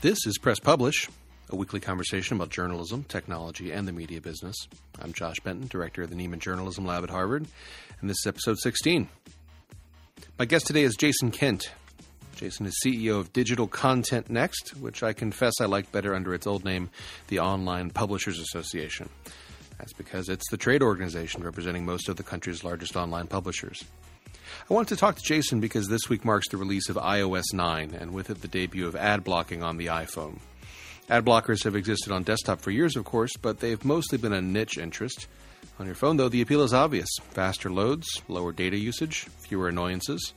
This is Press Publish, a weekly conversation about journalism, technology, and the media business. I'm Josh Benton, director of the Nieman Journalism Lab at Harvard, and this is episode 16. My guest today is Jason Kint. Jason is CEO of Digital Content Next, which I confess I like better under its old name, the Online Publishers Association. That's because it's the trade organization representing most of the country's largest online publishers. I wanted to talk to Jason because this week marks the release of iOS 9, and with it, the debut of ad blocking on the iPhone. Ad blockers have existed on desktop for years, of course, but they've mostly been a niche interest. On your phone, though, the appeal is obvious faster loads, lower data usage, fewer annoyances.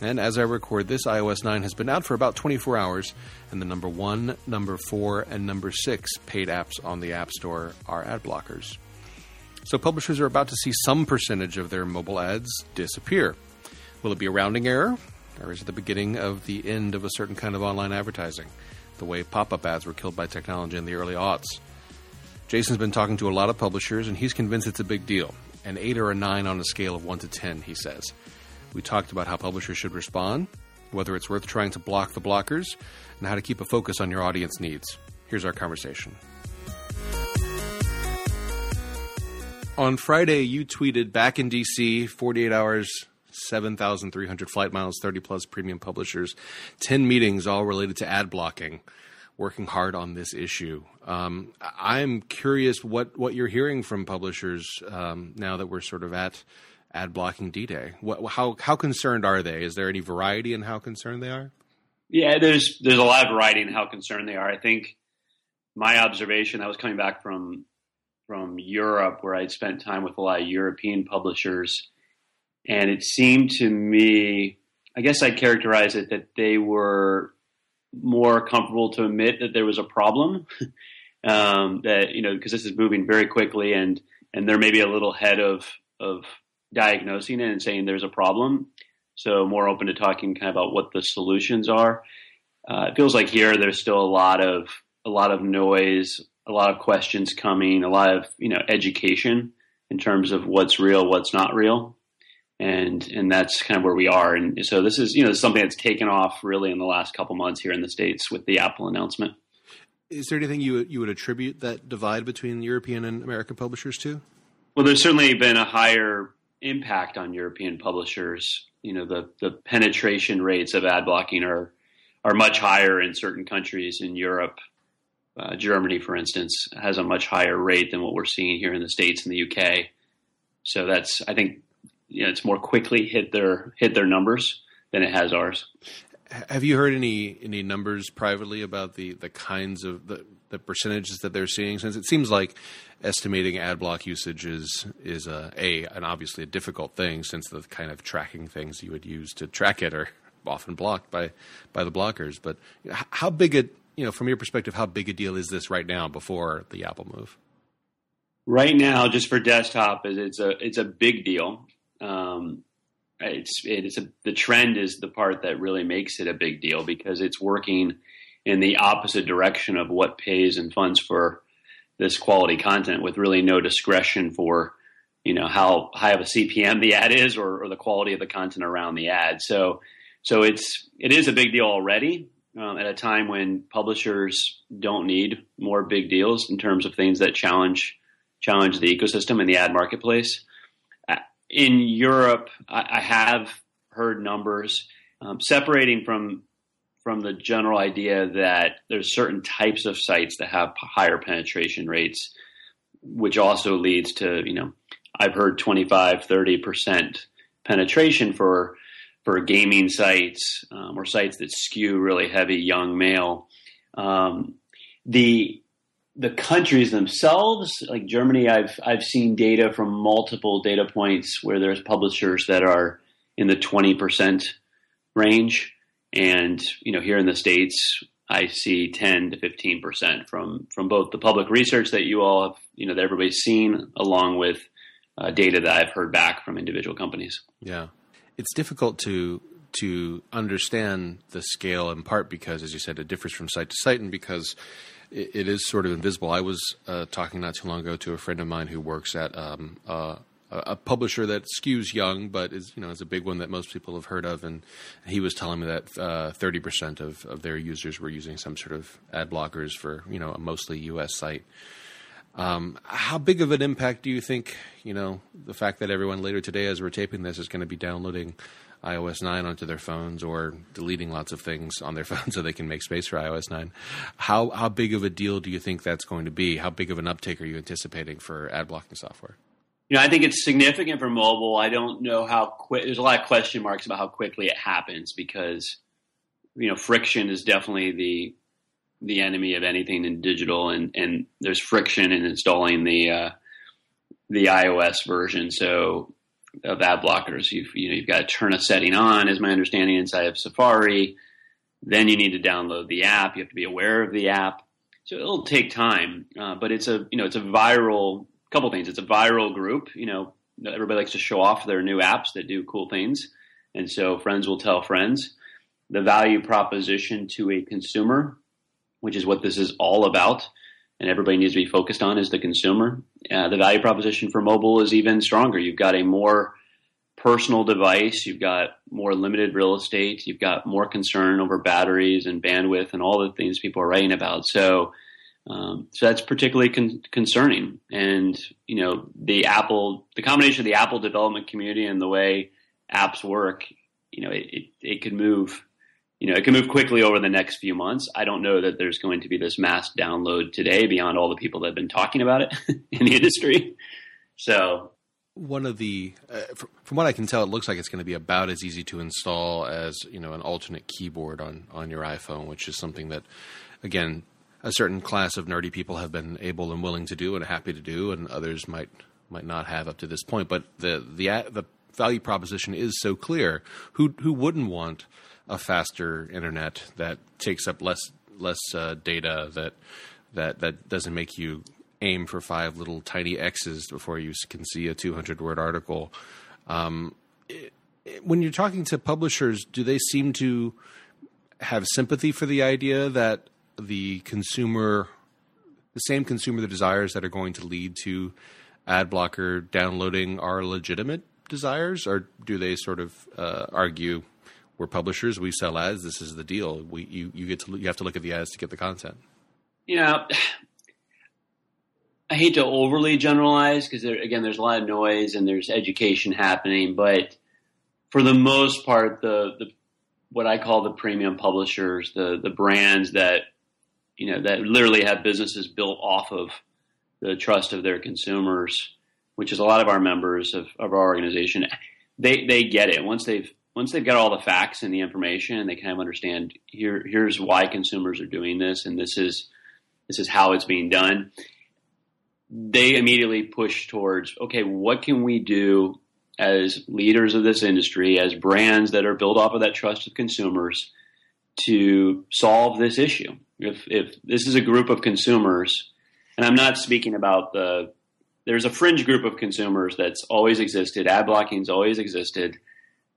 And as I record this, iOS 9 has been out for about 24 hours, and the number 1, number 4, and number 6 paid apps on the App Store are ad blockers. So publishers are about to see some percentage of their mobile ads disappear. Will it be a rounding error, or is it the beginning of the end of a certain kind of online advertising, the way pop up ads were killed by technology in the early aughts? Jason's been talking to a lot of publishers, and he's convinced it's a big deal. An 8 or a 9 on a scale of 1 to 10, he says. We talked about how publishers should respond, whether it's worth trying to block the blockers, and how to keep a focus on your audience needs. Here's our conversation. On Friday, you tweeted back in DC, 48 hours 7,300 flight miles, 30 plus premium publishers, 10 meetings all related to ad blocking, working hard on this issue. Um, I'm curious what, what you're hearing from publishers um, now that we're sort of at ad blocking D Day. How, how concerned are they? Is there any variety in how concerned they are? Yeah, there's there's a lot of variety in how concerned they are. I think my observation, I was coming back from from Europe where I'd spent time with a lot of European publishers and it seemed to me, I guess I'd characterize it that they were more comfortable to admit that there was a problem. um, that you know, because this is moving very quickly, and and they're maybe a little ahead of of diagnosing it and saying there's a problem. So more open to talking kind of about what the solutions are. Uh, it feels like here there's still a lot of a lot of noise, a lot of questions coming, a lot of you know education in terms of what's real, what's not real and and that's kind of where we are. And so this is you know something that's taken off really in the last couple months here in the states with the Apple announcement. Is there anything you you would attribute that divide between European and American publishers to? Well, there's certainly been a higher impact on European publishers. You know, the the penetration rates of ad blocking are are much higher in certain countries in Europe. Uh, Germany, for instance, has a much higher rate than what we're seeing here in the states and the UK. So that's I think you know, it's more quickly hit their hit their numbers than it has ours. Have you heard any any numbers privately about the the kinds of the the percentages that they're seeing? Since it seems like estimating ad block usage is is a, a an obviously a difficult thing, since the kind of tracking things you would use to track it are often blocked by by the blockers. But how big a you know from your perspective, how big a deal is this right now before the Apple move? Right now, just for desktop, it's a it's a big deal um, it's it's a, the trend is the part that really makes it a big deal because it's working in the opposite direction of what pays and funds for this quality content with really no discretion for you know how high of a CPM the ad is or, or the quality of the content around the ad. So so it's it is a big deal already um, at a time when publishers don't need more big deals in terms of things that challenge challenge the ecosystem and the ad marketplace. In Europe, I, I have heard numbers um, separating from from the general idea that there's certain types of sites that have higher penetration rates, which also leads to you know I've heard 25, 30 percent penetration for for gaming sites um, or sites that skew really heavy young male. Um, the the countries themselves, like Germany, I've I've seen data from multiple data points where there's publishers that are in the twenty percent range, and you know here in the states, I see ten to fifteen percent from from both the public research that you all have, you know, that everybody's seen, along with uh, data that I've heard back from individual companies. Yeah, it's difficult to to understand the scale in part because, as you said, it differs from site to site, and because it, it is sort of invisible. I was uh, talking not too long ago to a friend of mine who works at um, uh, a publisher that skews young, but is you know is a big one that most people have heard of. And he was telling me that uh, thirty percent of, of their users were using some sort of ad blockers for you know a mostly U.S. site. Um, how big of an impact do you think you know the fact that everyone later today, as we're taping this, is going to be downloading iOS 9 onto their phones or deleting lots of things on their phone so they can make space for iOS 9. How how big of a deal do you think that's going to be? How big of an uptake are you anticipating for ad blocking software? You know, I think it's significant for mobile. I don't know how quick. There's a lot of question marks about how quickly it happens because you know friction is definitely the the enemy of anything in digital, and and there's friction in installing the uh, the iOS version. So of ad blockers. You've you know you've got to turn a setting on, is my understanding, inside of Safari. Then you need to download the app. You have to be aware of the app. So it'll take time, uh, but it's a you know it's a viral couple things. It's a viral group. You know everybody likes to show off their new apps that do cool things, and so friends will tell friends. The value proposition to a consumer, which is what this is all about, and everybody needs to be focused on is the consumer. Uh, the value proposition for mobile is even stronger. You've got a more personal device, you've got more limited real estate, you've got more concern over batteries and bandwidth and all the things people are writing about. So, um, so that's particularly con- concerning. And you know, the Apple, the combination of the Apple development community and the way apps work, you know, it, it, it could move you know, it can move quickly over the next few months. I don't know that there's going to be this mass download today beyond all the people that have been talking about it in the industry. So, one of the, uh, from what I can tell, it looks like it's going to be about as easy to install as you know an alternate keyboard on on your iPhone, which is something that, again, a certain class of nerdy people have been able and willing to do and happy to do, and others might might not have up to this point. But the the the value proposition is so clear. Who who wouldn't want a faster internet that takes up less less uh, data that that that doesn't make you aim for five little tiny X's before you can see a 200 word article. Um, it, it, when you're talking to publishers, do they seem to have sympathy for the idea that the consumer, the same consumer the desires that are going to lead to ad blocker downloading are legitimate desires, or do they sort of uh, argue we're publishers. We sell ads. This is the deal. We you you get to you have to look at the ads to get the content. You know, I hate to overly generalize because there, again, there's a lot of noise and there's education happening, but for the most part, the the what I call the premium publishers, the the brands that you know that literally have businesses built off of the trust of their consumers, which is a lot of our members of, of our organization. They they get it once they've once they've got all the facts and the information, they kind of understand here here's why consumers are doing this, and this is this is how it's being done. They immediately push towards okay, what can we do as leaders of this industry, as brands that are built off of that trust of consumers, to solve this issue? If if this is a group of consumers, and I'm not speaking about the there's a fringe group of consumers that's always existed. Ad blocking's always existed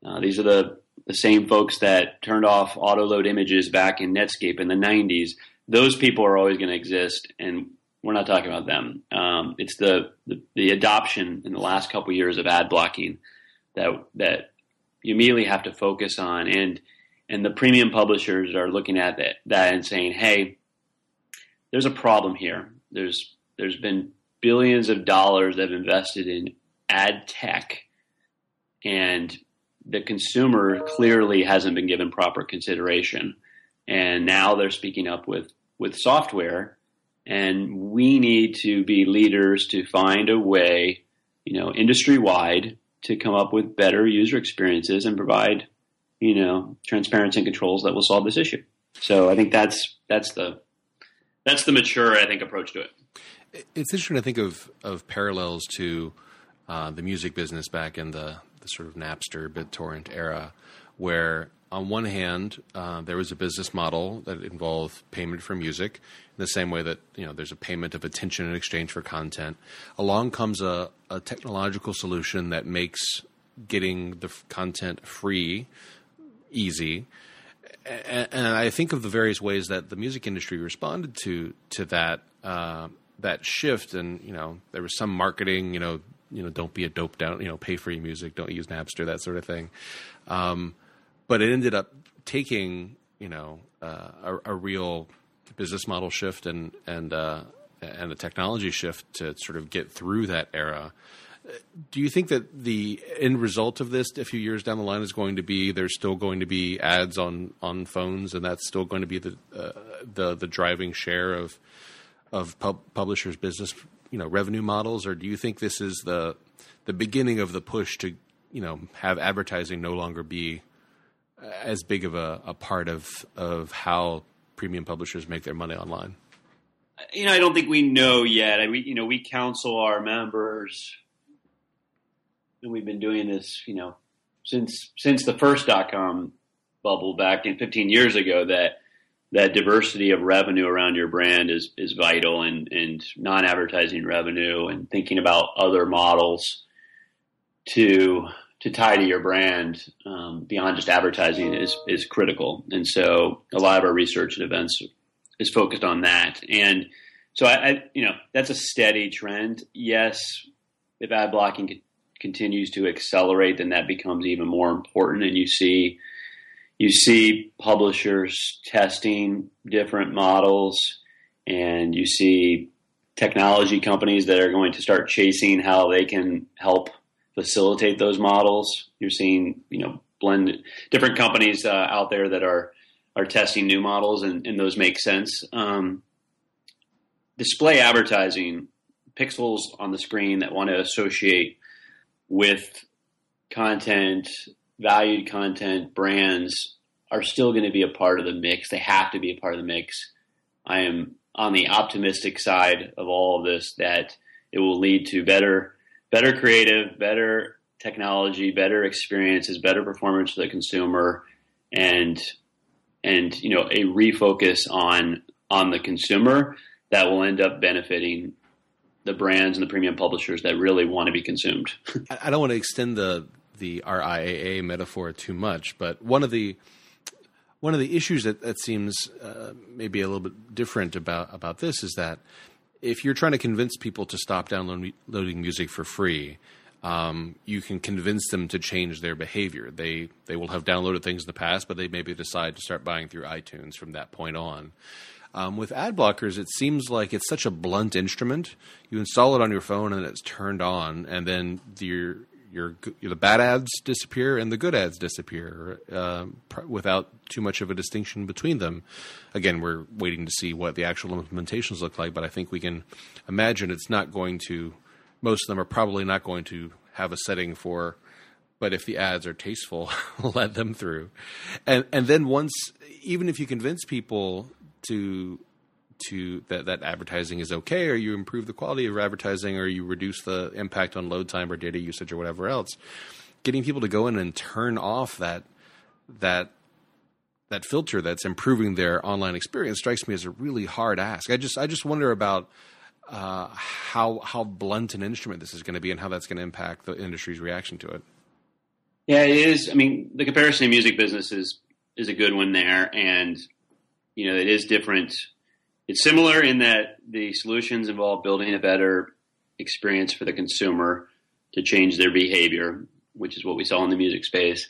uh, these are the, the same folks that turned off auto load images back in Netscape in the 90s. Those people are always going to exist, and we're not talking about them. Um, it's the, the, the adoption in the last couple years of ad blocking that that you immediately have to focus on, and and the premium publishers are looking at that, that and saying, hey, there's a problem here. There's there's been billions of dollars that have invested in ad tech, and the consumer clearly hasn't been given proper consideration. And now they're speaking up with, with software. And we need to be leaders to find a way, you know, industry wide to come up with better user experiences and provide, you know, transparency and controls that will solve this issue. So I think that's that's the that's the mature I think approach to it. It's interesting to think of of parallels to uh, the music business back in the the sort of Napster, BitTorrent era, where on one hand uh, there was a business model that involved payment for music, in the same way that you know there's a payment of attention in exchange for content. Along comes a, a technological solution that makes getting the f- content free easy. And, I think of the various ways that the music industry responded to to that uh, that shift, and you know there was some marketing, you know you know, don't be a dope down, you know, pay for your music, don't use Napster, that sort of thing. Um, but it ended up taking, you know, uh, a, a, real business model shift and and uh, and a technology shift to sort of get through that era. Do you think that the end result of this a few years down the line is going to be there's still going to be ads on, on phones and that's still going to be the uh, the the driving share of of pub- publishers' business you know revenue models, or do you think this is the the beginning of the push to you know have advertising no longer be uh, as big of a, a part of of how premium publishers make their money online? You know, I don't think we know yet. I, we, you know, we counsel our members, and we've been doing this, you know, since since the first dot com bubble back in 15 years ago. That that diversity of revenue around your brand is is vital and and non advertising revenue and thinking about other models to to tie to your brand um, beyond just advertising is is critical. And so a lot of our research and events is focused on that. And so I, I you know that's a steady trend. Yes, if ad blocking continues to accelerate, then that becomes even more important. And you see you see publishers testing different models and you see technology companies that are going to start chasing how they can help facilitate those models. You're seeing, you know, blend different companies uh, out there that are are testing new models, and, and those make sense. Um, display advertising, pixels on the screen that want to associate with content valued content brands are still going to be a part of the mix. They have to be a part of the mix. I am on the optimistic side of all of this that it will lead to better, better creative, better technology, better experiences, better performance for the consumer, and and you know a refocus on on the consumer that will end up benefiting the brands and the premium publishers that really want to be consumed. I don't want to extend the the RIAA metaphor too much, but one of the one of the issues that, that seems uh, maybe a little bit different about about this is that if you're trying to convince people to stop downloading music for free, um, you can convince them to change their behavior. They they will have downloaded things in the past, but they maybe decide to start buying through iTunes from that point on. Um, with ad blockers, it seems like it's such a blunt instrument. You install it on your phone and it's turned on, and then your your the bad ads disappear and the good ads disappear uh, without too much of a distinction between them. Again, we're waiting to see what the actual implementations look like, but I think we can imagine it's not going to. Most of them are probably not going to have a setting for. But if the ads are tasteful, let them through, and and then once, even if you convince people to to that that advertising is okay, or you improve the quality of advertising, or you reduce the impact on load time or data usage or whatever else. Getting people to go in and turn off that that that filter that's improving their online experience strikes me as a really hard ask. I just I just wonder about uh, how how blunt an instrument this is going to be and how that's going to impact the industry's reaction to it. Yeah, it is. I mean, the comparison in music business is is a good one there, and you know it is different it's similar in that the solutions involve building a better experience for the consumer to change their behavior, which is what we saw in the music space.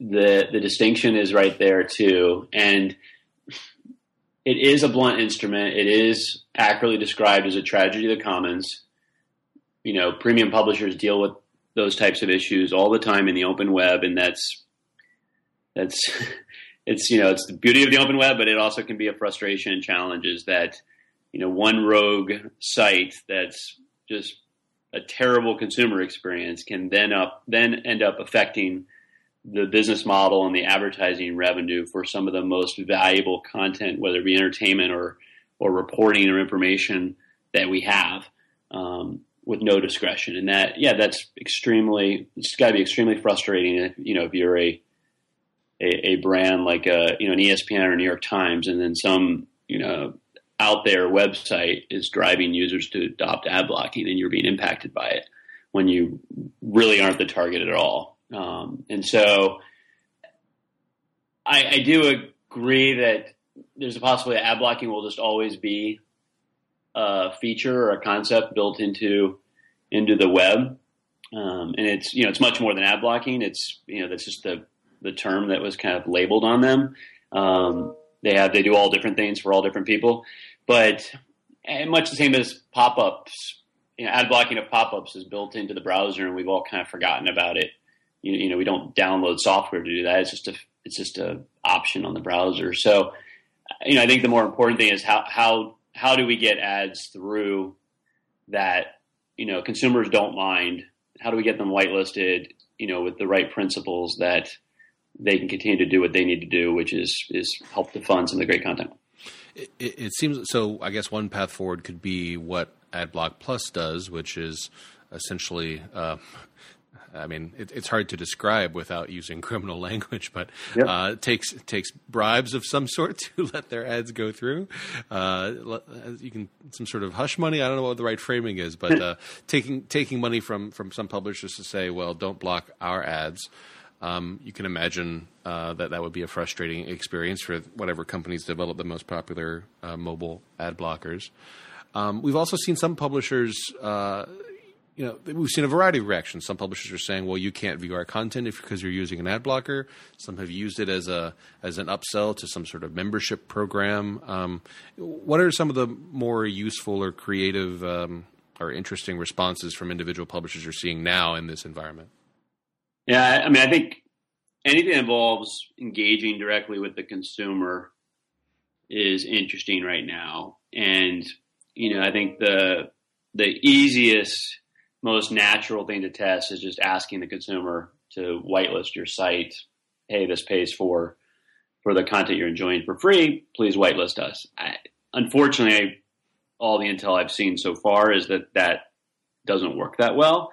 The the distinction is right there too, and it is a blunt instrument. It is accurately described as a tragedy of the commons. You know, premium publishers deal with those types of issues all the time in the open web, and that's that's it's you know it's the beauty of the open web, but it also can be a frustration and challenges that you know one rogue site that's just a terrible consumer experience can then up then end up affecting the business model and the advertising revenue for some of the most valuable content, whether it be entertainment or or reporting or information that we have um, with no discretion. And that, yeah, that's extremely, it's got to be extremely frustrating if, you know, if you're a, a, a brand like a you know an ESPN or New York Times, and then some you know out there website is driving users to adopt ad blocking, and you're being impacted by it when you really aren't the target at all. Um, and so, I, I do agree that there's a possibility that ad blocking will just always be a feature or a concept built into into the web. um, and it's you know it's much more than ad blocking. It's you know that's just the the term that was kind of labeled on them. Um, they have they do all different things for all different people, but much the same as pop ups. You know, ad blocking of pop ups is built into the browser, and we've all kind of forgotten about it. You, you know, we don't download software to do that. It's just a it's just a option on the browser. So, you know, I think the more important thing is how how how do we get ads through that you know consumers don't mind how do we get them whitelisted, you know, with the right principles that they can continue to do what they need to do, which is is help to fund some of the great content. It, it seems so. I guess one path forward could be what AdBlock Plus does, which is essentially uh, I mean, it, it's hard to describe without using criminal language, but yep. uh, takes takes bribes of some sort to let their ads go through. Uh, you can some sort of hush money. I don't know what the right framing is, but uh, taking taking money from from some publishers to say, well, don't block our ads. Um, you can imagine uh, that that would be a frustrating experience for whatever companies develop the most popular uh, mobile ad blockers. Um, we've also seen some publishers uh, you know, we've seen a variety of reactions. Some publishers are saying, "Well, you can't view our content if, because you're using an ad blocker." Some have used it as a as an upsell to some sort of membership program. Um, what are some of the more useful or creative um, or interesting responses from individual publishers you're seeing now in this environment? Yeah, I mean, I think anything that involves engaging directly with the consumer is interesting right now, and you know, I think the the easiest most natural thing to test is just asking the consumer to whitelist your site. Hey, this pays for for the content you're enjoying for free. Please whitelist us. I, unfortunately, all the intel I've seen so far is that that doesn't work that well.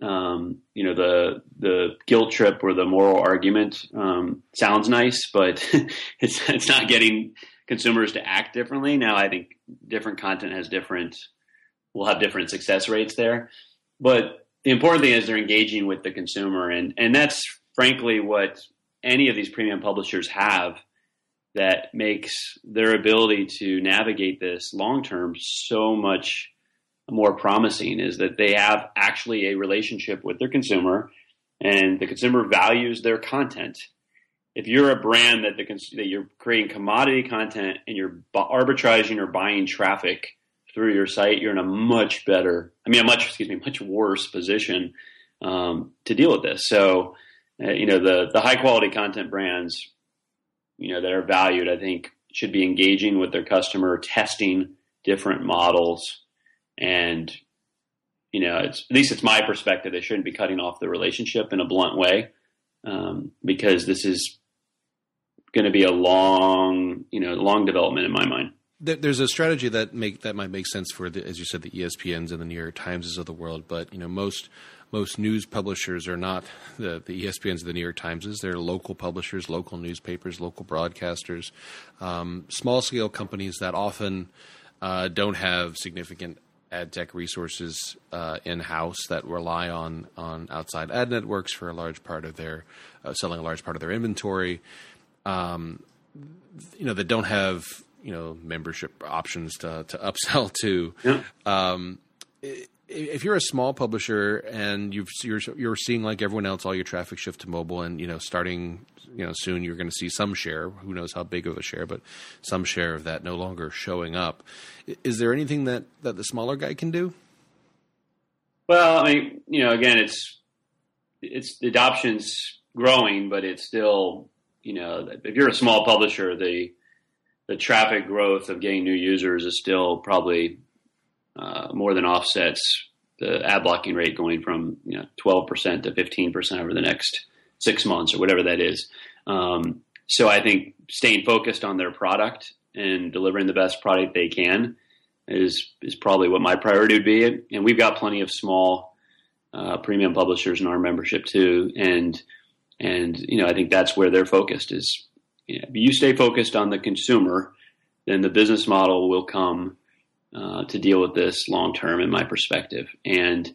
Um, you know, the the guilt trip or the moral argument um, sounds nice, but it's it's not getting consumers to act differently. Now, I think different content has different will have different success rates there. But the important thing is they're engaging with the consumer, and and that's frankly what any of these premium publishers have that makes their ability to navigate this long term so much more promising is that they have actually a relationship with their consumer and the consumer values their content. If you're a brand that the that you're creating commodity content and you're arbitraging or buying traffic through your site, you're in a much better, I mean, a much, excuse me, much worse position um, to deal with this. So, uh, you know, the the high quality content brands, you know, that are valued, I think, should be engaging with their customer, testing different models, and you know, at least it's my perspective. They shouldn't be cutting off the relationship in a blunt way, um, because this is going to be a long, you know, long development in my mind there's a strategy that make that might make sense for the, as you said, the ESPNs and the New York Timeses of the world. But you know, most most news publishers are not the, the ESPNs of the New York Timeses. They're local publishers, local newspapers, local broadcasters, um, small scale companies that often uh, don't have significant ad tech resources uh, in house that rely on on outside ad networks for a large part of their uh, selling a large part of their inventory. Um, you know, that don't have you know membership options to to upsell to. Yeah. Um, if you're a small publisher and you are you're, you're seeing like everyone else all your traffic shift to mobile, and you know starting you know soon you're going to see some share. Who knows how big of a share, but some share of that no longer showing up. Is there anything that that the smaller guy can do? Well, I mean, you know, again, it's it's the adoption's growing, but it's still you know if you're a small publisher, the the traffic growth of getting new users is still probably uh, more than offsets the ad blocking rate going from you know 12% to 15% over the next six months or whatever that is. Um, so I think staying focused on their product and delivering the best product they can is is probably what my priority would be. And we've got plenty of small uh, premium publishers in our membership too, and and you know I think that's where they're focused is you know, you stay focused on the consumer, then the business model will come uh, to deal with this long term, in my perspective. And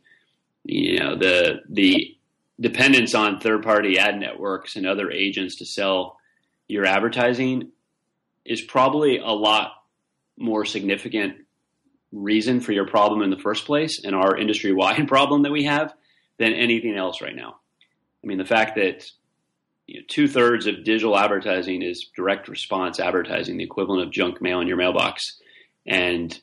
you know the the dependence on third party ad networks and other agents to sell your advertising is probably a lot more significant reason for your problem in the first place and our industry wide problem that we have than anything else right now. I mean, the fact that you know, two thirds of digital advertising is direct response advertising, the equivalent of junk mail in your mailbox, and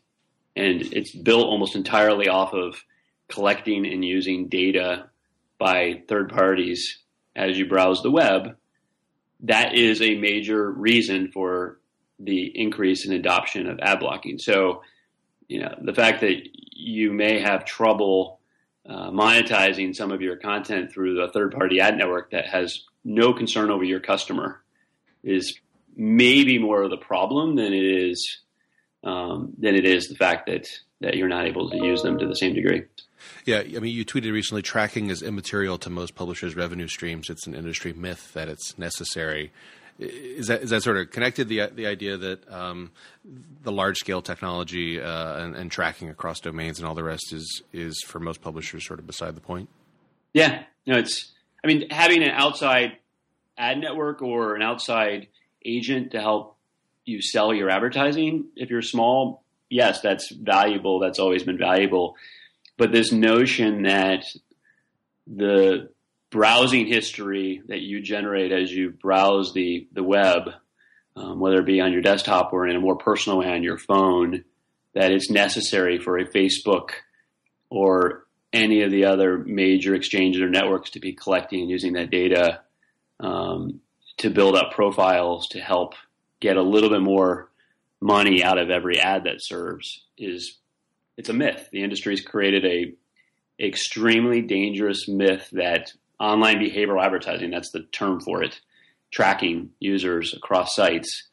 and it's built almost entirely off of collecting and using data by third parties as you browse the web. That is a major reason for the increase in adoption of ad blocking. So, you know, the fact that you may have trouble uh, monetizing some of your content through a third party ad network that has no concern over your customer is maybe more of the problem than it is um, than it is the fact that that you're not able to use them to the same degree. Yeah, I mean, you tweeted recently tracking is immaterial to most publishers' revenue streams. It's an industry myth that it's necessary. Is that is that sort of connected the the idea that um, the large scale technology uh, and, and, tracking across domains and all the rest is is for most publishers sort of beside the point? Yeah, no, it's. I mean, having an outside ad network or an outside agent to help you sell your advertising, if you're small, yes, that's valuable. That's always been valuable. But this notion that the browsing history that you generate as you browse the, the web, um, whether it be on your desktop or in a more personal way on your phone, that it's necessary for a Facebook or any of the other major exchanges or networks to be collecting and using that data um, to build up profiles to help get a little bit more money out of every ad that serves is it's a myth. The industry's created a extremely dangerous myth that online behavioral advertising, that's the term for it, tracking users across sites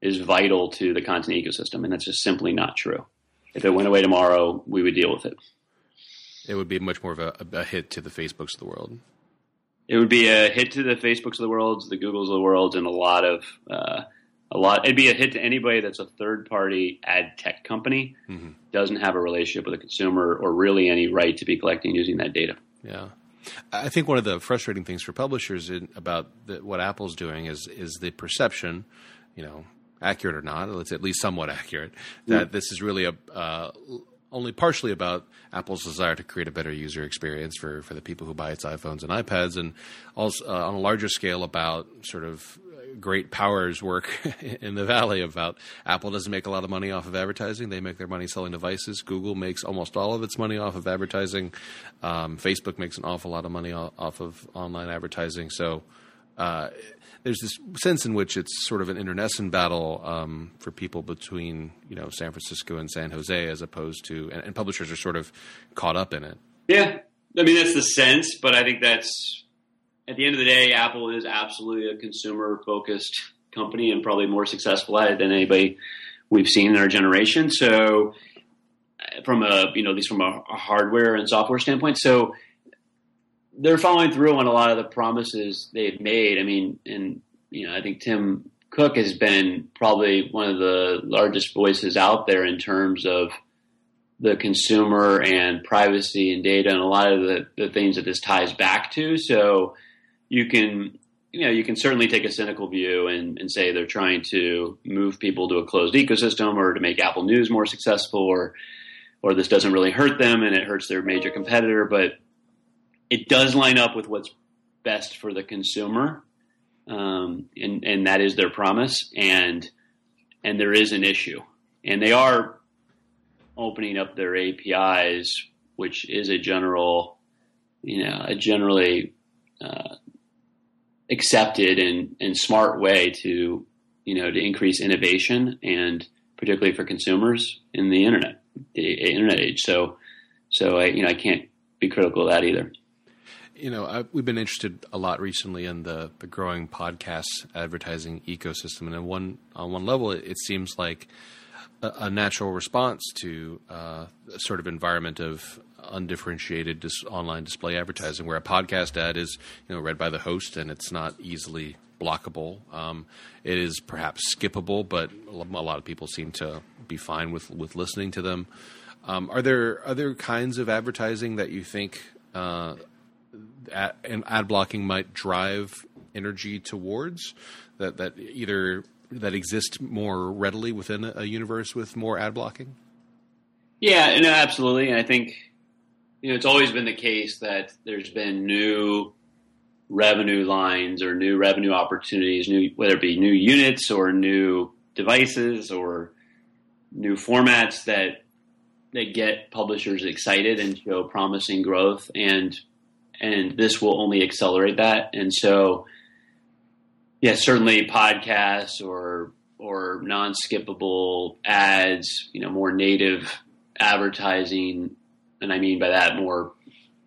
is vital to the content ecosystem. And that's just simply not true. If it went away tomorrow, we would deal with it. It would be much more of a, a hit to the Facebooks of the world. It would be a hit to the Facebooks of the world, the Googles of the world, and a lot of uh, a lot. It'd be a hit to anybody that's a third party ad tech company, mm-hmm. doesn't have a relationship with a consumer or really any right to be collecting using that data. Yeah. I think one of the frustrating things for publishers in, about the, what Apple's doing is is the perception, you know, accurate or not, it's at least somewhat accurate, that mm. this is really a uh, only partially about Apple's desire to create a better user experience for, for the people who buy its iPhones and iPads, and also uh, on a larger scale about sort of great powers work in the valley about Apple doesn't make a lot of money off of advertising. They make their money selling devices. Google makes almost all of its money off of advertising. Um, Facebook makes an awful lot of money off of online advertising. So uh, there's this sense in which it's sort of an internecine battle um, for people between you know San Francisco and San Jose, as opposed to and, and publishers are sort of caught up in it. Yeah, I mean that's the sense, but I think that's at the end of the day, Apple is absolutely a consumer focused company and probably more successful at it than anybody we've seen in our generation. So, from a you know, at least from a, a hardware and software standpoint, so they're following through on a lot of the promises they've made. I mean, and you know, I think Tim Cook has been probably one of the largest voices out there in terms of the consumer and privacy and data and a lot of the, the things that this ties back to. So you can you know you can certainly take a cynical view and, and say they're trying to move people to a closed ecosystem or to make Apple News more successful or or this doesn't really hurt them and it hurts their major competitor, but it does line up with what's best for the consumer, um, and and that is their promise. And and there is an issue, and they are opening up their APIs, which is a general, you know, a generally uh, accepted and, and smart way to you know to increase innovation and particularly for consumers in the internet the internet age. So so I you know I can't be critical of that either. You know I, we've been interested a lot recently in the the growing podcast advertising ecosystem. And on one on one level it, it seems like a, natural response to uh, a sort of environment of undifferentiated dis- online display advertising, where a podcast ad is you know read by the host and it's not easily blockable. Um, it is perhaps skippable, but a lot of people seem to be fine with with listening to them. Um, are there other kinds of advertising that you think uh, ad, ad blocking might drive energy towards that that either that exist more readily within a universe with more ad blocking? Yeah, no, absolutely. And I think you know, it's always been the case that there's been new revenue lines or new revenue opportunities, new whether it be new units or new devices or new formats that that get publishers excited and show promising growth and and this will only accelerate that. And so yeah, certainly podcasts or or non-skippable ads, you know, more native advertising, and I mean by that more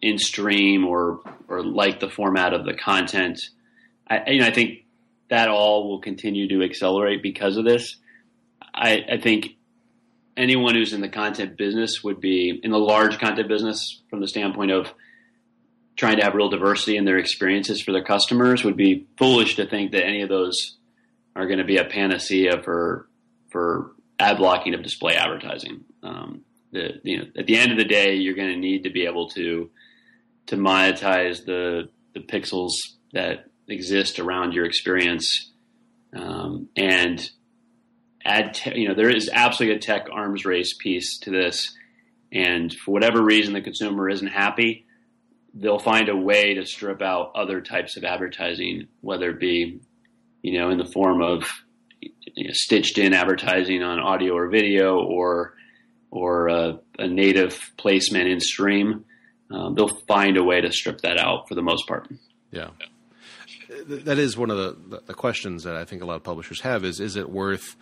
in stream or or like the format of the content. I, you know, I think that all will continue to accelerate because of this. I, I think anyone who's in the content business would be in the large content business from the standpoint of trying to have real diversity in their experiences for their customers would be foolish to think that any of those are going to be a panacea for for ad blocking of display advertising. Um, the, you know, at the end of the day, you're going to need to be able to to monetize the the pixels that exist around your experience, um, and add. Te- you know, there is absolutely a tech arms race piece to this, and for whatever reason, the consumer isn't happy. They'll find a way to strip out other types of advertising, whether it be, you know, in the form of you know, stitched in advertising on audio or video, or or a, a native placement in stream, um, they'll find a way to strip that out for the most part. Yeah. That is one of the, the questions that I think a lot of publishers have is is it worth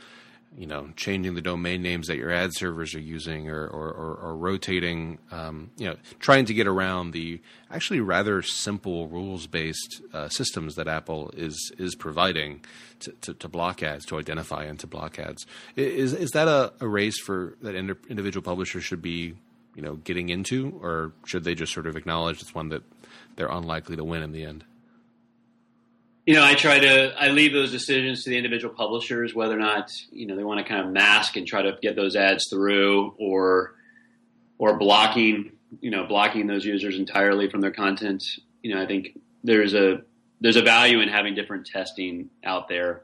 you know changing the domain names that your ad servers are using or or, or, or rotating um, you know trying to get around the actually rather simple rules based uh, systems that Apple is is providing to, to, to, block ads to identify and to block ads. Is is that a, a race for that individual publishers should be you know getting into or should they just sort of acknowledge it's one that they're unlikely to win in the end you know, I try to I leave those decisions to the individual publishers whether or not you know they want to kind of mask and try to get those ads through or or blocking you know blocking those users entirely from their content. You know, I think there's a there's a value in having different testing out there.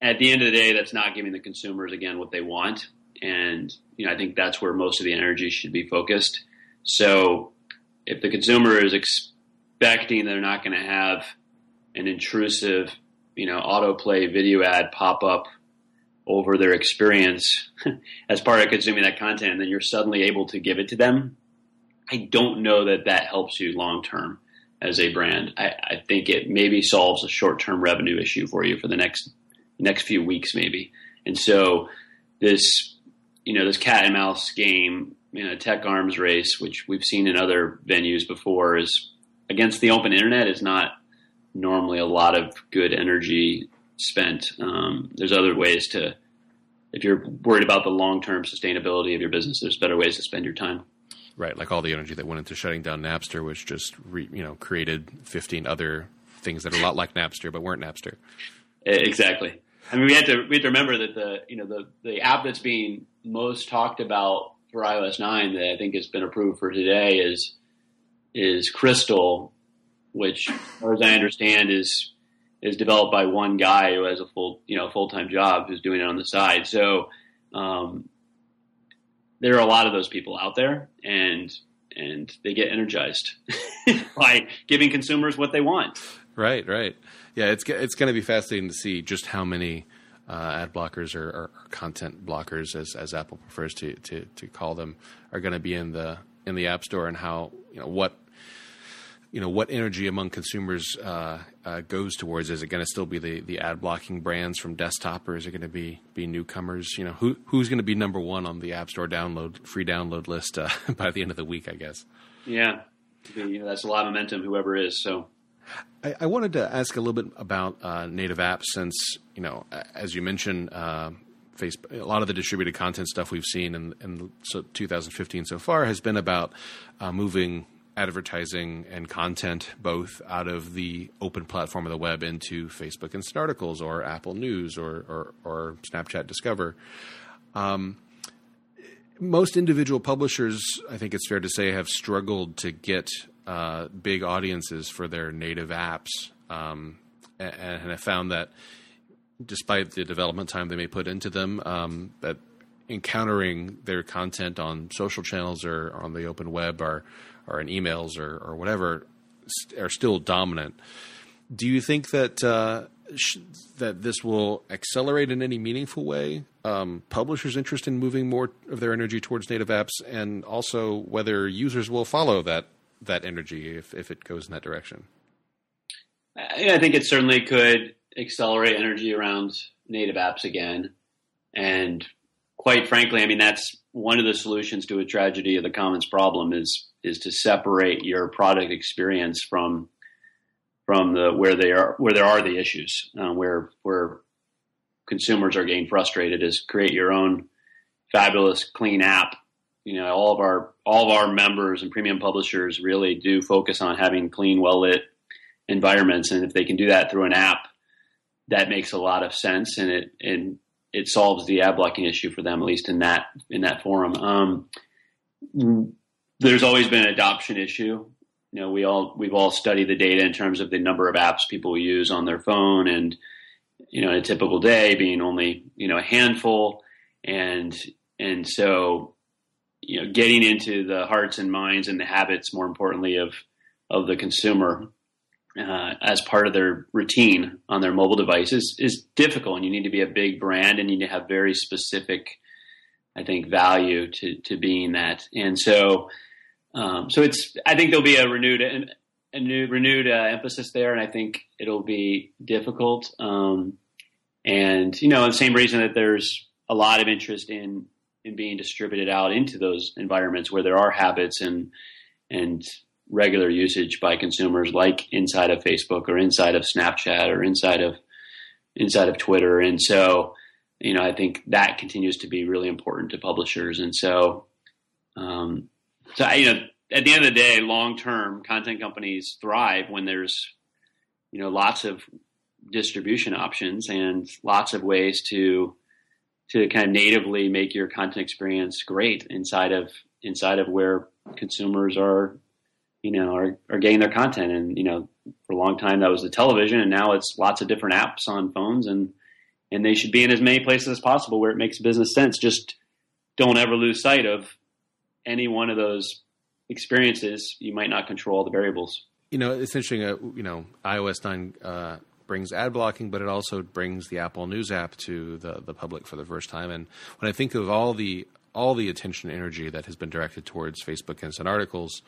At the end of the day, that's not giving the consumers again what they want, and you know I think that's where most of the energy should be focused. So if the consumer is expecting they're not going to have an intrusive, you know, autoplay video ad pop up over their experience as part of consuming that content, and then you're suddenly able to give it to them. I don't know that that helps you long term as a brand. I, I, think it maybe solves a short term revenue issue for you for the next next few weeks, maybe. And so this, you know, this cat and mouse game, you know, tech arms race, which we've seen in other venues before, is against the open internet is not normally a lot of good energy spent. Um, there's other ways to, if you're worried about the long term sustainability of your business, there's better ways to spend your time. Right, like all the energy that went into shutting down Napster, which just re, you know created 15 other things that are a lot like Napster but weren't Napster. Exactly. I mean, we had to we had to remember that the you know the the app that's being most talked about for iOS 9 that I think has been approved for today is is Crystal, which, as I understand, is is developed by one guy who has a full you know full time job who's doing it on the side. So um, there are a lot of those people out there, and and they get energized by giving consumers what they want. Right, right. Yeah, it's it's going to be fascinating to see just how many uh, ad blockers or, or, content blockers, as as Apple prefers to to, to call them, are going to be in the in the App Store, and how you know what you know what energy among consumers uh, uh, goes towards. Is it going to still be the, the ad blocking brands from desktop, or is it going to be be newcomers? You know, who who's going to be number one on the App Store download free download list uh, by the end of the week? I guess. Yeah, you know, that's a lot of momentum. Whoever is so. I, I wanted to ask a little bit about uh, native apps, since you know, as you mentioned. Uh, Facebook, a lot of the distributed content stuff we've seen in, in so 2015 so far has been about uh, moving advertising and content both out of the open platform of the web into Facebook Instant Articles or Apple News or, or, or Snapchat Discover. Um, most individual publishers, I think it's fair to say, have struggled to get uh, big audiences for their native apps. Um, and, and I found that despite the development time they may put into them, um, that encountering their content on social channels or on the open web or or in emails or or whatever are still dominant. Do you think that uh, sh- that this will accelerate in any meaningful way um, publishers' interest in moving more of their energy towards native apps, and also whether users will follow that that energy if if it goes in that direction? I think it certainly could accelerate energy around native apps again, and quite frankly, I mean that's one of the solutions to a tragedy of the commons problem is is to separate your product experience from from the where they are where there are the issues uh, where where consumers are getting frustrated is create your own fabulous clean app. You know all of our all of our members and premium publishers really do focus on having clean well lit environments. And if they can do that through an app that makes a lot of sense. And it and it solves the ad blocking issue for them, at least in that in that forum. Um, there's always been an adoption issue. You know, we all we've all studied the data in terms of the number of apps people use on their phone, and you know, a typical day being only you know a handful, and and so you know, getting into the hearts and minds and the habits, more importantly, of of the consumer uh, as part of their routine on their mobile devices is difficult, and you need to be a big brand and you need to have very specific, I think, value to to being that. And so, um, so it's I think there'll be a renewed a new renewed uh, emphasis there, and I think it'll be difficult. Um, and you know, the same reason that there's a lot of interest in in being distributed out into those environments where there are habits and and regular usage by consumers, like inside of Facebook or inside of Snapchat or inside of inside of Twitter. And so, you know, I think that continues to be really important to publishers. And so, um, so I, you know, at the end of the day, long term, content companies thrive when there's, you know, lots of distribution options and lots of ways to to kind of natively make your content experience great inside of inside of where consumers are you know, are, are getting their content. And, you know, for a long time that was the television and now it's lots of different apps on phones and, and they should be in as many places as possible where it makes business sense. Just don't ever lose sight of any one of those experiences. You might not control all the variables. You know, it's interesting. Uh, you know, iOS nine uh, brings ad blocking, but it also brings the Apple News app to the the public for the first time. And when I think of all the all the attention energy that has been directed towards Facebook Instant Articles,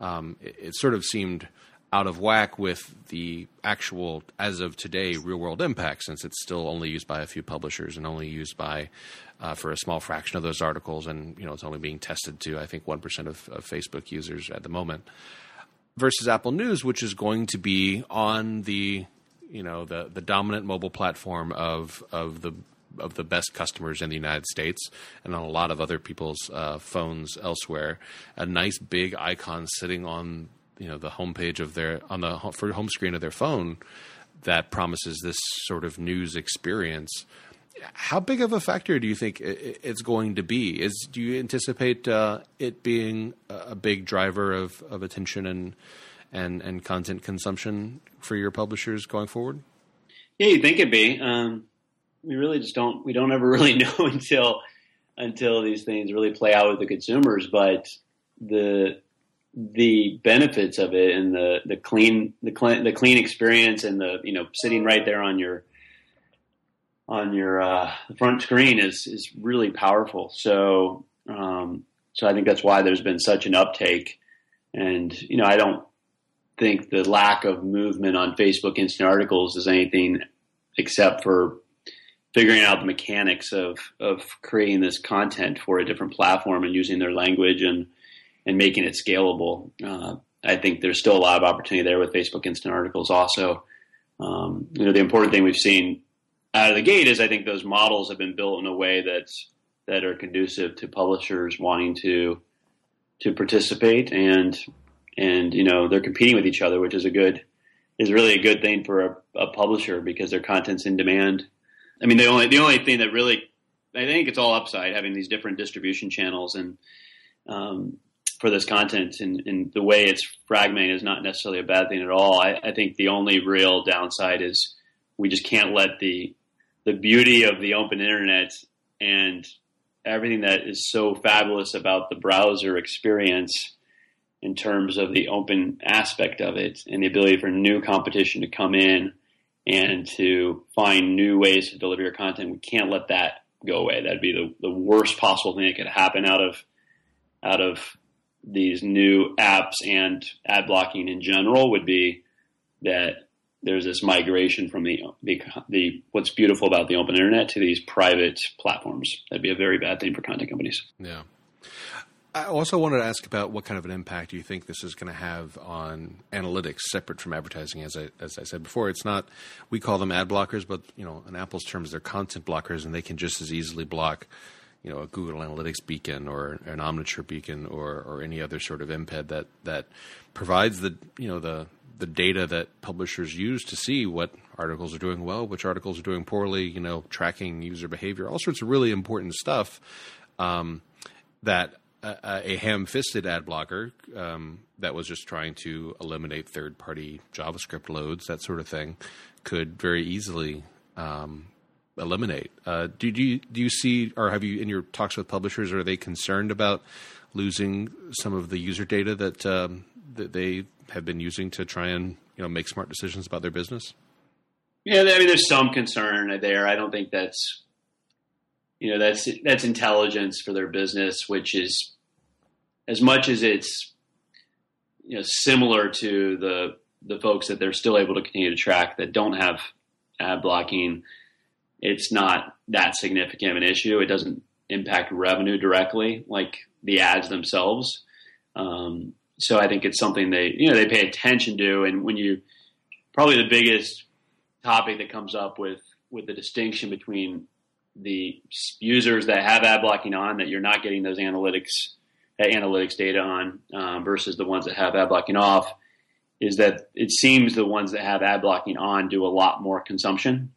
um, it, it, sort of seemed out of whack with the actual, as of today, real world impact, since it's still only used by a few publishers and only used by uh, for a small fraction of those articles, and you know it's only being tested to I think one percent of, of Facebook users at the moment. Versus Apple News, which is going to be on the you know the the dominant mobile platform of of the of the best customers in the United States and on a lot of other people's uh, phones elsewhere. A nice big icon sitting on you know the homepage of their on the for home screen of their phone that promises this sort of news experience. How big of a factor do you think it's going to be? Is do you anticipate uh, it being a big driver of, of attention and and and content consumption for your publishers going forward? Yeah, you think it'd be. Um, we really just don't we don't ever really know until until these things really play out with the consumers. But the the benefits of it and the the clean the clean the clean experience and the you know sitting right there on your on your uh, front screen is is really powerful. So um, so I think that's why there's been such an uptake. And you know I don't think the lack of movement on Facebook instant articles is anything except for figuring out the mechanics of of creating this content for a different platform and using their language and and making it scalable. Uh, I think there's still a lot of opportunity there with Facebook Instant Articles. Also, um, you know, the important thing we've seen out of the gate is I think those models have been built in a way that's that are conducive to publishers wanting to to participate and and you know they're competing with each other, which is a good is really a good thing for a, a publisher because their content's in demand I mean, the only the only thing that really I think it's all upside having these different distribution channels and um, for this content and, and, the way it's fragmented is not necessarily a bad thing at all. I, I, think the only real downside is we just can't let the the beauty of the open internet and everything that is so fabulous about the browser experience in terms of the open aspect of it and the ability for new competition to come in and to find new ways to deliver your content. We can't let that go away. That'd be the, the worst possible thing that could happen out of out of these new apps and ad blocking in general would be that there's this migration from the, the, the what's beautiful about the open internet to these private platforms. That'd be a very bad thing for content companies. Yeah. I also wanted to ask about what kind of an impact you think this is going to have on analytics, separate from advertising. As I as I said before, it's not we call them ad blockers, but you know, in Apple's terms, they're content blockers, and they can just as easily block, you know, a Google Analytics beacon or an Omniture beacon or or any other sort of embed that that provides the you know the the data that publishers use to see what articles are doing well, which articles are doing poorly, you know, tracking user behavior, all sorts of really important stuff um, that a, a ham-fisted ad blocker um, that was just trying to eliminate third-party JavaScript loads, that sort of thing, could very easily um, eliminate. Uh, do, do you do you see, or have you in your talks with publishers, are they concerned about losing some of the user data that um, that they have been using to try and you know make smart decisions about their business? Yeah, I mean, there's some concern there. I don't think that's you know that's that's intelligence for their business, which is as much as it's you know similar to the the folks that they're still able to continue to track that don't have ad blocking. It's not that significant of an issue. It doesn't impact revenue directly like the ads themselves. Um, so I think it's something they you know they pay attention to, and when you probably the biggest topic that comes up with with the distinction between the users that have ad blocking on that you're not getting those analytics analytics data on um, versus the ones that have ad blocking off is that it seems the ones that have ad blocking on do a lot more consumption.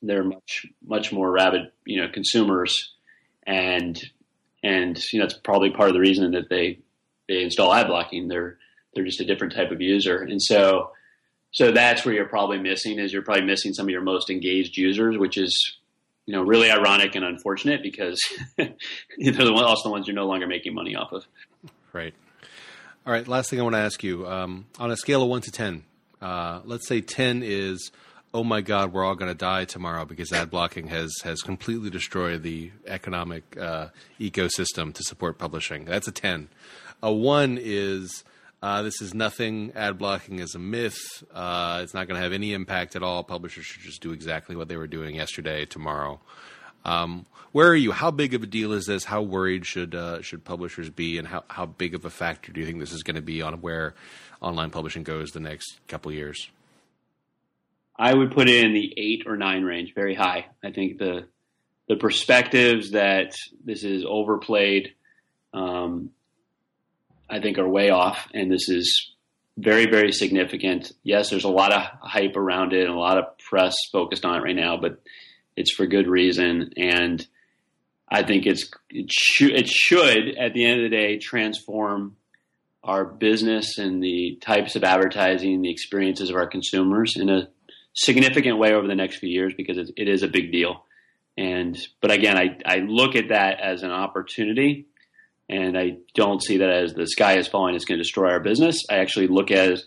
They're much much more rabid, you know, consumers, and and you know it's probably part of the reason that they they install ad blocking. They're they're just a different type of user, and so so that's where you're probably missing is you're probably missing some of your most engaged users, which is you know really ironic and unfortunate because they're the also the ones you're no longer making money off of. Right. All right. Last thing I want to ask you um, on a scale of one to ten, uh, let's say ten is oh my God, we're all going to die tomorrow because ad blocking has has completely destroyed the economic uh, ecosystem to support publishing. That's a ten. A one is uh, this is nothing. Ad blocking is a myth. Uh, it's not going to have any impact at all. Publishers should just do exactly what they were doing yesterday, tomorrow. Um, where are you? How big of a deal is this? How worried should uh, should publishers be, and how how big of a factor do you think this is going to be on where online publishing goes the next couple years? I would put it in the eight or nine range, very high. I think the the perspectives that this is overplayed um, I think are way off, and this is very, very significant. Yes, there's a lot of hype around it and a lot of press focused on it right now, but it's for good reason. And I think it's it, sh- it should, at the end of the day, transform our business and the types of advertising, the experiences of our consumers in a significant way over the next few years because it, it is a big deal. And but again, I, I look at that as an opportunity and I don't see that as the sky is falling, it's going to destroy our business. I actually look at it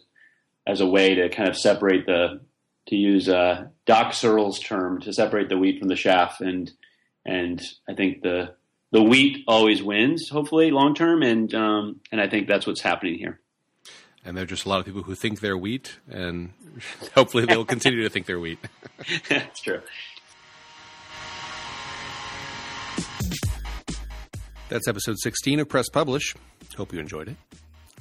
as a way to kind of separate the, to use uh, Doc Searls' term, to separate the wheat from the chaff, and and I think the the wheat always wins, hopefully long term, and um, and I think that's what's happening here. And there are just a lot of people who think they're wheat, and hopefully they'll continue to think they're wheat. that's true. That's episode 16 of Press Publish. Hope you enjoyed it.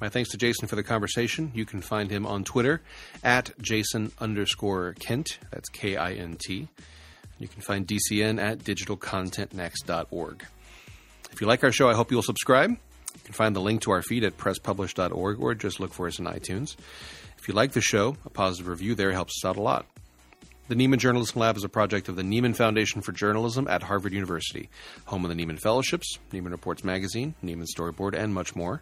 My thanks to Jason for the conversation. You can find him on Twitter at Jason underscore Kint. That's K I N T. You can find DCN at digitalcontentnext.org. If you like our show, I hope you'll subscribe. You can find the link to our feed at presspublish.org or just look for us in iTunes. If you like the show, a positive review there helps us out a lot. The Nieman Journalism Lab is a project of the Nieman Foundation for Journalism at Harvard University, home of the Nieman Fellowships, Nieman Reports Magazine, Nieman Storyboard, and much more.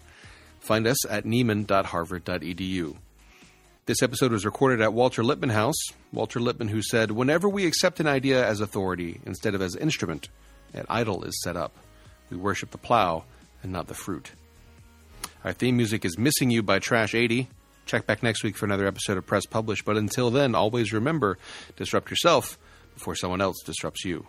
Find us at nieman.harvard.edu. This episode was recorded at Walter Lippmann House. Walter Lippmann, who said, Whenever we accept an idea as authority instead of as instrument, an idol is set up. We worship the plow and not the fruit. Our theme music is Missing You by Trash 80. Check back next week for another episode of Press Publish, but until then, always remember disrupt yourself before someone else disrupts you.